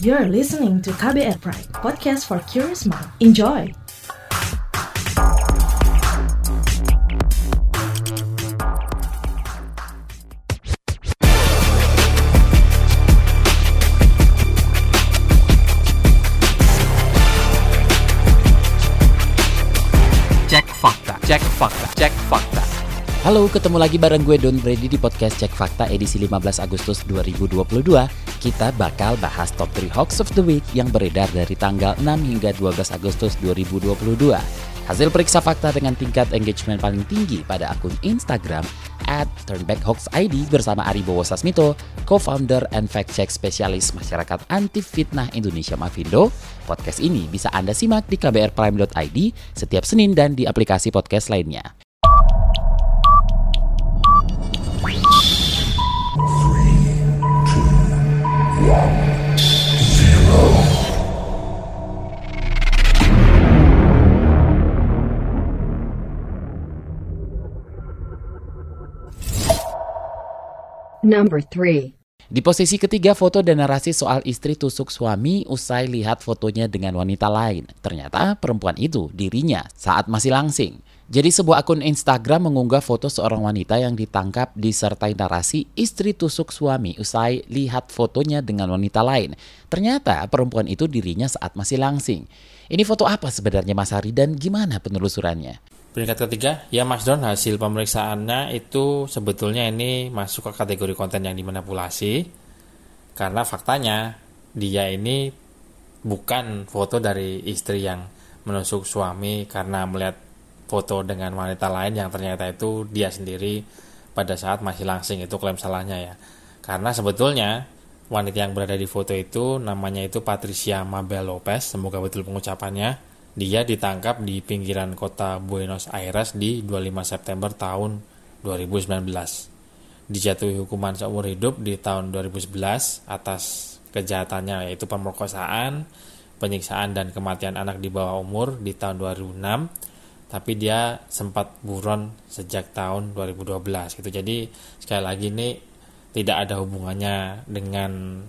You're listening to KBR Pride, podcast for curious mind. Enjoy! Cek fakta, cek fakta, cek fakta. Halo, ketemu lagi bareng gue Don Brady di podcast Cek Fakta edisi 15 Agustus 2022. Kita bakal bahas top 3 hoax of the week yang beredar dari tanggal 6 hingga 12 Agustus 2022. Hasil periksa fakta dengan tingkat engagement paling tinggi pada akun Instagram at turnbackhoaxid bersama Ari Bowo Sasmito, co-founder and fact-check spesialis masyarakat anti fitnah Indonesia Mavindo. Podcast ini bisa Anda simak di kbrprime.id setiap Senin dan di aplikasi podcast lainnya. Number 3. Di posisi ketiga foto dan narasi soal istri tusuk suami usai lihat fotonya dengan wanita lain. Ternyata perempuan itu dirinya saat masih langsing. Jadi sebuah akun Instagram mengunggah foto seorang wanita yang ditangkap disertai narasi istri tusuk suami usai lihat fotonya dengan wanita lain. Ternyata perempuan itu dirinya saat masih langsing. Ini foto apa sebenarnya Mas Hari dan gimana penelusurannya? Peringkat ketiga, ya Mas Don hasil pemeriksaannya itu sebetulnya ini masuk ke kategori konten yang dimanipulasi karena faktanya dia ini bukan foto dari istri yang menusuk suami karena melihat foto dengan wanita lain yang ternyata itu dia sendiri pada saat masih langsing itu klaim salahnya ya karena sebetulnya wanita yang berada di foto itu namanya itu Patricia Mabel Lopez semoga betul pengucapannya dia ditangkap di pinggiran kota Buenos Aires di 25 September tahun 2019. Dijatuhi hukuman seumur hidup di tahun 2011 atas kejahatannya yaitu pemerkosaan, penyiksaan dan kematian anak di bawah umur di tahun 2006. Tapi dia sempat buron sejak tahun 2012 gitu. Jadi sekali lagi ini tidak ada hubungannya dengan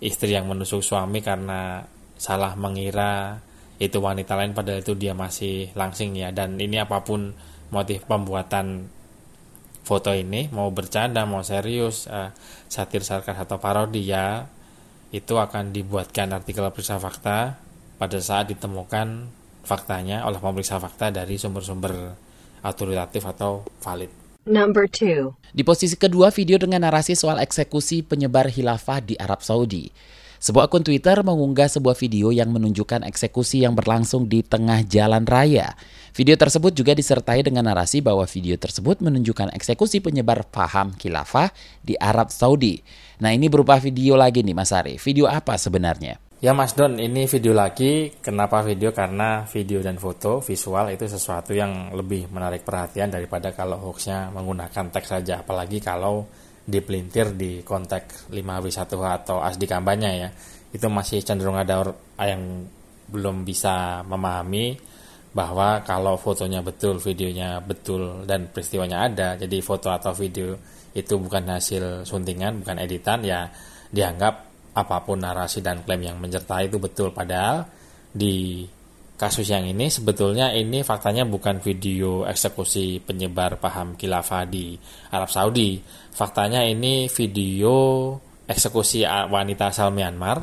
istri yang menusuk suami karena salah mengira itu wanita lain padahal itu dia masih langsing ya dan ini apa pun motif pembuatan foto ini mau bercanda mau serius uh, satir sarkas atau parodi ya itu akan dibuatkan artikel periksa fakta pada saat ditemukan faktanya oleh pemeriksa fakta dari sumber-sumber autoritatif atau valid. Number 2. Di posisi kedua video dengan narasi soal eksekusi penyebar khilafah di Arab Saudi. Sebuah akun Twitter mengunggah sebuah video yang menunjukkan eksekusi yang berlangsung di tengah jalan raya. Video tersebut juga disertai dengan narasi bahwa video tersebut menunjukkan eksekusi penyebar paham khilafah di Arab Saudi. Nah ini berupa video lagi nih Mas Ari. Video apa sebenarnya? Ya Mas Don, ini video lagi. Kenapa video? Karena video dan foto visual itu sesuatu yang lebih menarik perhatian daripada kalau hoaxnya menggunakan teks saja. Apalagi kalau dipelintir di konteks 5W1H atau ASDI kampanye ya itu masih cenderung ada yang belum bisa memahami bahwa kalau fotonya betul, videonya betul dan peristiwanya ada, jadi foto atau video itu bukan hasil suntingan, bukan editan ya dianggap apa pun narasi dan klaim yang menyertai itu betul padahal di kasus yang ini sebetulnya ini faktanya bukan video eksekusi penyebar paham khilafah di Arab Saudi. Faktanya ini video eksekusi wanita asal Myanmar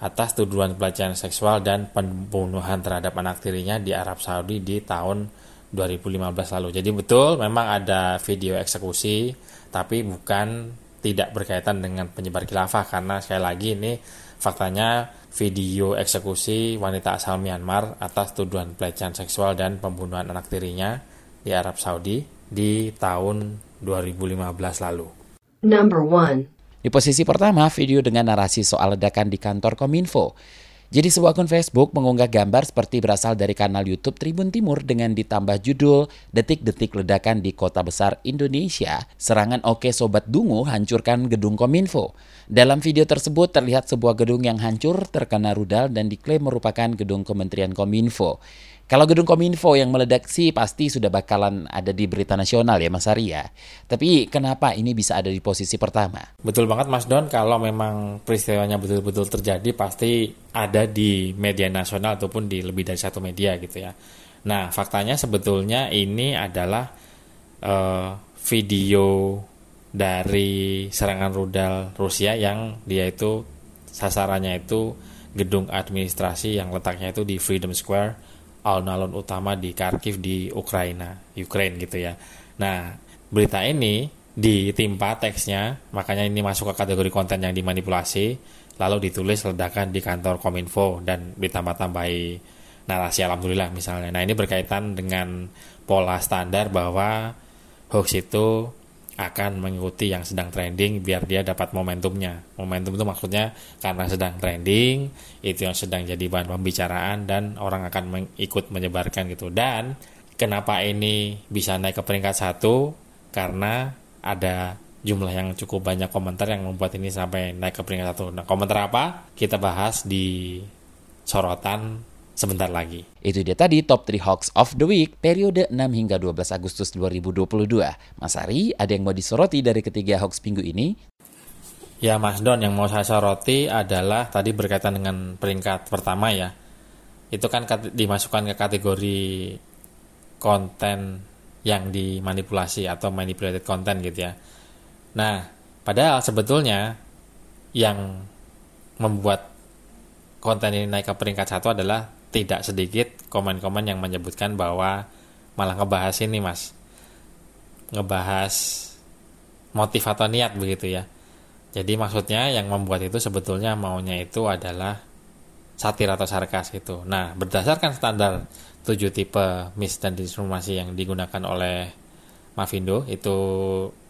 atas tuduhan pelecehan seksual dan pembunuhan terhadap anak tirinya di Arab Saudi di tahun 2015 lalu. Jadi betul memang ada video eksekusi tapi bukan tidak berkaitan dengan penyebar khilafah karena sekali lagi ini faktanya video eksekusi wanita asal Myanmar atas tuduhan pelecehan seksual dan pembunuhan anak tirinya di Arab Saudi di tahun 2015 lalu. Number 1. Di posisi pertama, video dengan narasi soal ledakan di kantor Kominfo. Jadi sebuah akun Facebook mengunggah gambar seperti berasal dari kanal YouTube Tribun Timur dengan ditambah judul Detik-detik ledakan di kota besar Indonesia. Serangan Oke Sobat Dungu hancurkan gedung Kominfo. Dalam video tersebut terlihat sebuah gedung yang hancur terkena rudal dan diklaim merupakan gedung Kementerian Kominfo. Kalau gedung Kominfo yang meledak sih pasti sudah bakalan ada di berita nasional ya Mas Ari ya. Tapi kenapa ini bisa ada di posisi pertama? Betul banget Mas Don, kalau memang peristiwanya betul-betul terjadi pasti ada di media nasional ataupun di lebih dari satu media gitu ya. Nah, faktanya sebetulnya ini adalah uh, video dari serangan rudal Rusia yang dia itu sasarannya itu gedung administrasi yang letaknya itu di Freedom Square alun-alun utama di Kharkiv di Ukraina, Ukraine gitu ya. Nah, berita ini ditimpa teksnya, makanya ini masuk ke kategori konten yang dimanipulasi, lalu ditulis ledakan di kantor Kominfo dan ditambah-tambahi narasi alhamdulillah misalnya. Nah, ini berkaitan dengan pola standar bahwa hoax itu akan mengikuti yang sedang trending biar dia dapat momentumnya. Momentum itu maksudnya karena sedang trending, itu yang sedang jadi bahan pembicaraan dan orang akan mengikut menyebarkan gitu. Dan kenapa ini bisa naik ke peringkat satu? Karena ada jumlah yang cukup banyak komentar yang membuat ini sampai naik ke peringkat satu. Nah, komentar apa? Kita bahas di sorotan sebentar lagi. Itu dia tadi top 3 hoax of the week periode 6 hingga 12 Agustus 2022. Mas Ari, ada yang mau disoroti dari ketiga hoax minggu ini? Ya Mas Don, yang mau saya soroti adalah tadi berkaitan dengan peringkat pertama ya. Itu kan dimasukkan ke kategori konten yang dimanipulasi atau manipulated content gitu ya. Nah, padahal sebetulnya yang membuat konten ini naik ke peringkat satu adalah tidak sedikit komen-komen yang menyebutkan bahwa malah ngebahas ini mas. Ngebahas motif atau niat begitu ya. Jadi maksudnya yang membuat itu sebetulnya maunya itu adalah satir atau sarkas itu. Nah berdasarkan standar 7 tipe mis dan disinformasi yang digunakan oleh Mavindo itu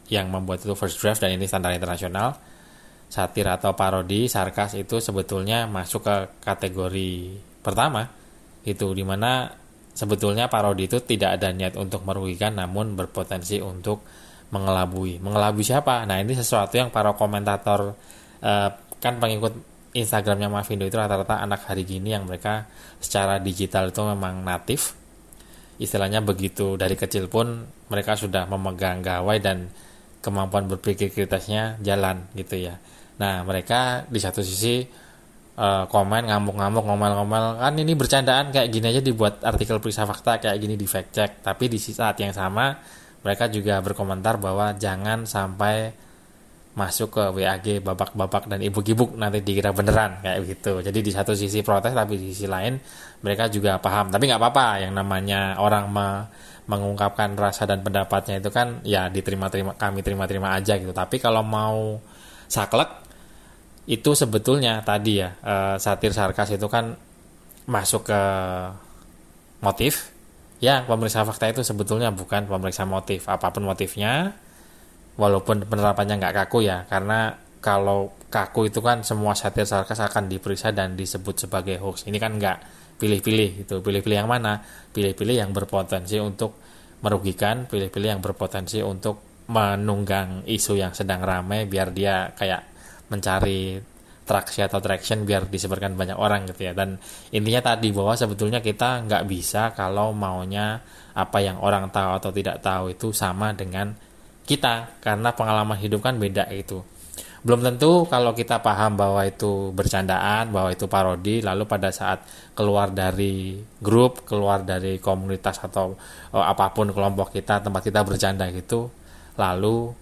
yang membuat itu first draft dan ini standar internasional satir atau parodi sarkas itu sebetulnya masuk ke kategori pertama itu di mana sebetulnya parodi itu tidak ada niat untuk merugikan namun berpotensi untuk mengelabui. Mengelabui siapa? Nah ini sesuatu yang para komentator eh, kan pengikut Instagramnya Mavindo itu rata-rata anak hari gini yang mereka secara digital itu memang natif. Istilahnya begitu dari kecil pun mereka sudah memegang gawai dan kemampuan berpikir kritisnya jalan gitu ya. Nah mereka di satu sisi uh, komen ngamuk-ngamuk ngomel-ngomel. Kan ini bercandaan kayak gini aja dibuat artikel periksa fakta kayak gini di fact check. Tapi di saat yang sama mereka juga berkomentar bahwa jangan sampai masuk ke WAG babak-babak dan ibuk-ibuk. Nanti dikira beneran kayak gitu. Jadi di satu sisi protes tapi di sisi lain mereka juga paham. Tapi nggak apa-apa yang namanya orang me mengungkapkan rasa dan pendapatnya itu kan ya diterima-terima kami terima-terima aja gitu. Tapi kalau mau saklek itu sebetulnya tadi ya uh, satir sarkas itu kan masuk ke motif. Ya pemeriksa fakta itu sebetulnya bukan pemeriksa motif apa pun motifnya walaupun penerapannya nggak kaku ya karena kalau kaku itu kan semua satir sarkas akan diperiksa dan disebut sebagai hoax. Ini kan nggak pilih-pilih itu pilih-pilih yang mana? Pilih-pilih yang berpotensi untuk merugikan pilih-pilih yang berpotensi untuk menunggang isu yang sedang ramai biar dia kayak mencari traksi atau traction biar disebarkan banyak orang gitu ya. Dan intinya tadi bahwa sebetulnya kita nggak bisa kalau maunya apa yang orang tahu atau tidak tahu itu sama dengan kita karena pengalaman hidup kan beda itu. Belum tentu kalau kita paham bahwa itu bercandaan bahwa itu parodi lalu pada saat keluar dari grup keluar dari komunitas atau oh, apa pun kelompok kita tempat kita bercanda gitu lalu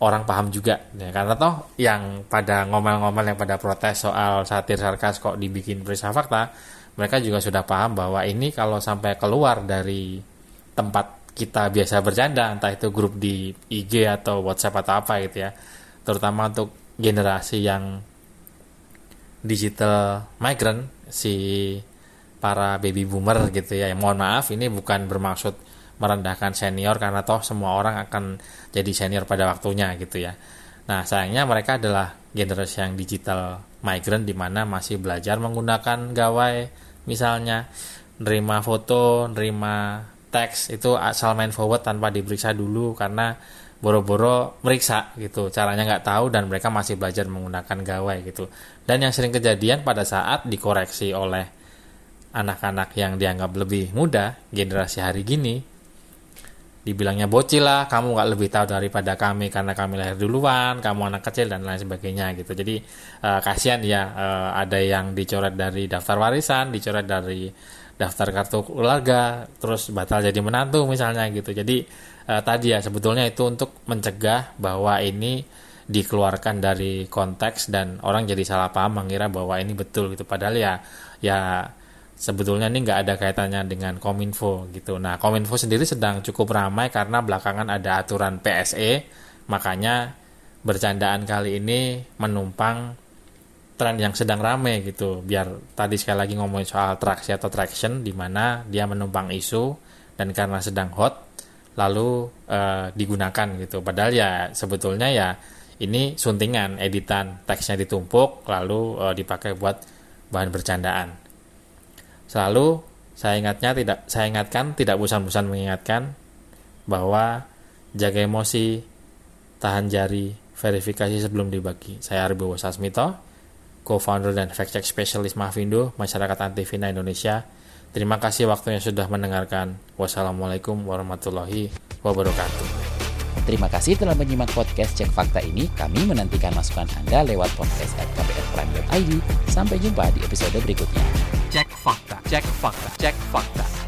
orang paham juga. Ya karena toh yang pada ngomel-ngomel yang pada protes soal satir sarkas kok dibikin periksa fakta mereka juga sudah paham bahwa ini kalau sampai keluar dari tempat kita biasa bercanda entah itu grup di IG atau WhatsApp atau apa gitu ya terutama untuk generasi yang digital migrant si para baby boomer gitu ya mohon maaf ini bukan bermaksud merendahkan senior karena toh semua orang akan jadi senior pada waktunya gitu ya. Nah sayangnya mereka adalah generasi yang digital migrant di mana masih belajar menggunakan gawai misalnya nerima foto, nerima teks itu asal main forward tanpa diperiksa dulu karena boro-boro meriksa gitu caranya nggak tahu dan mereka masih belajar menggunakan gawai gitu dan yang sering kejadian pada saat dikoreksi oleh anak-anak yang dianggap lebih muda generasi hari gini dibilangnya bocil lah kamu nggak lebih tahu daripada kami karena kami lahir duluan kamu anak kecil dan lain sebagainya gitu. Jadi uh, kasihan ya uh, ada yang dicoret dari daftar warisan dicoret dari daftar kartu keluarga terus batal jadi menantu misalnya gitu. Jadi uh, tadi ya sebetulnya itu untuk mencegah bahwa ini dikeluarkan dari konteks dan orang jadi salah paham mengira bahwa ini betul gitu. Padahal ya ya sebetulnya ini nggak ada kaitannya dengan Kominfo gitu. Nah, Kominfo sendiri sedang cukup ramai karena belakangan ada aturan PSE, makanya bercandaan kali ini menumpang tren yang sedang ramai gitu. Biar tadi sekali lagi ngomongin soal traksi atau traction, di mana dia menumpang isu dan karena sedang hot, lalu e, digunakan gitu. Padahal ya sebetulnya ya ini suntingan, editan, teksnya ditumpuk, lalu e, dipakai buat bahan bercandaan. Selalu saya ingatnya tidak saya ingatkan tidak bosan-bosan mengingatkan bahwa jaga emosi, tahan jari, verifikasi sebelum dibagi. Saya Arbi Sasmito, co-founder dan fact check specialist Mafindo, Masyarakat Anti Fina Indonesia. Terima kasih waktunya sudah mendengarkan. Wassalamualaikum warahmatullahi wabarakatuh. Terima kasih telah menyimak podcast Cek Fakta ini. Kami menantikan masukan Anda lewat podcast at. Sampai jumpa di episode berikutnya. Cek Fakta, Cek Fakta, Cek Fakta.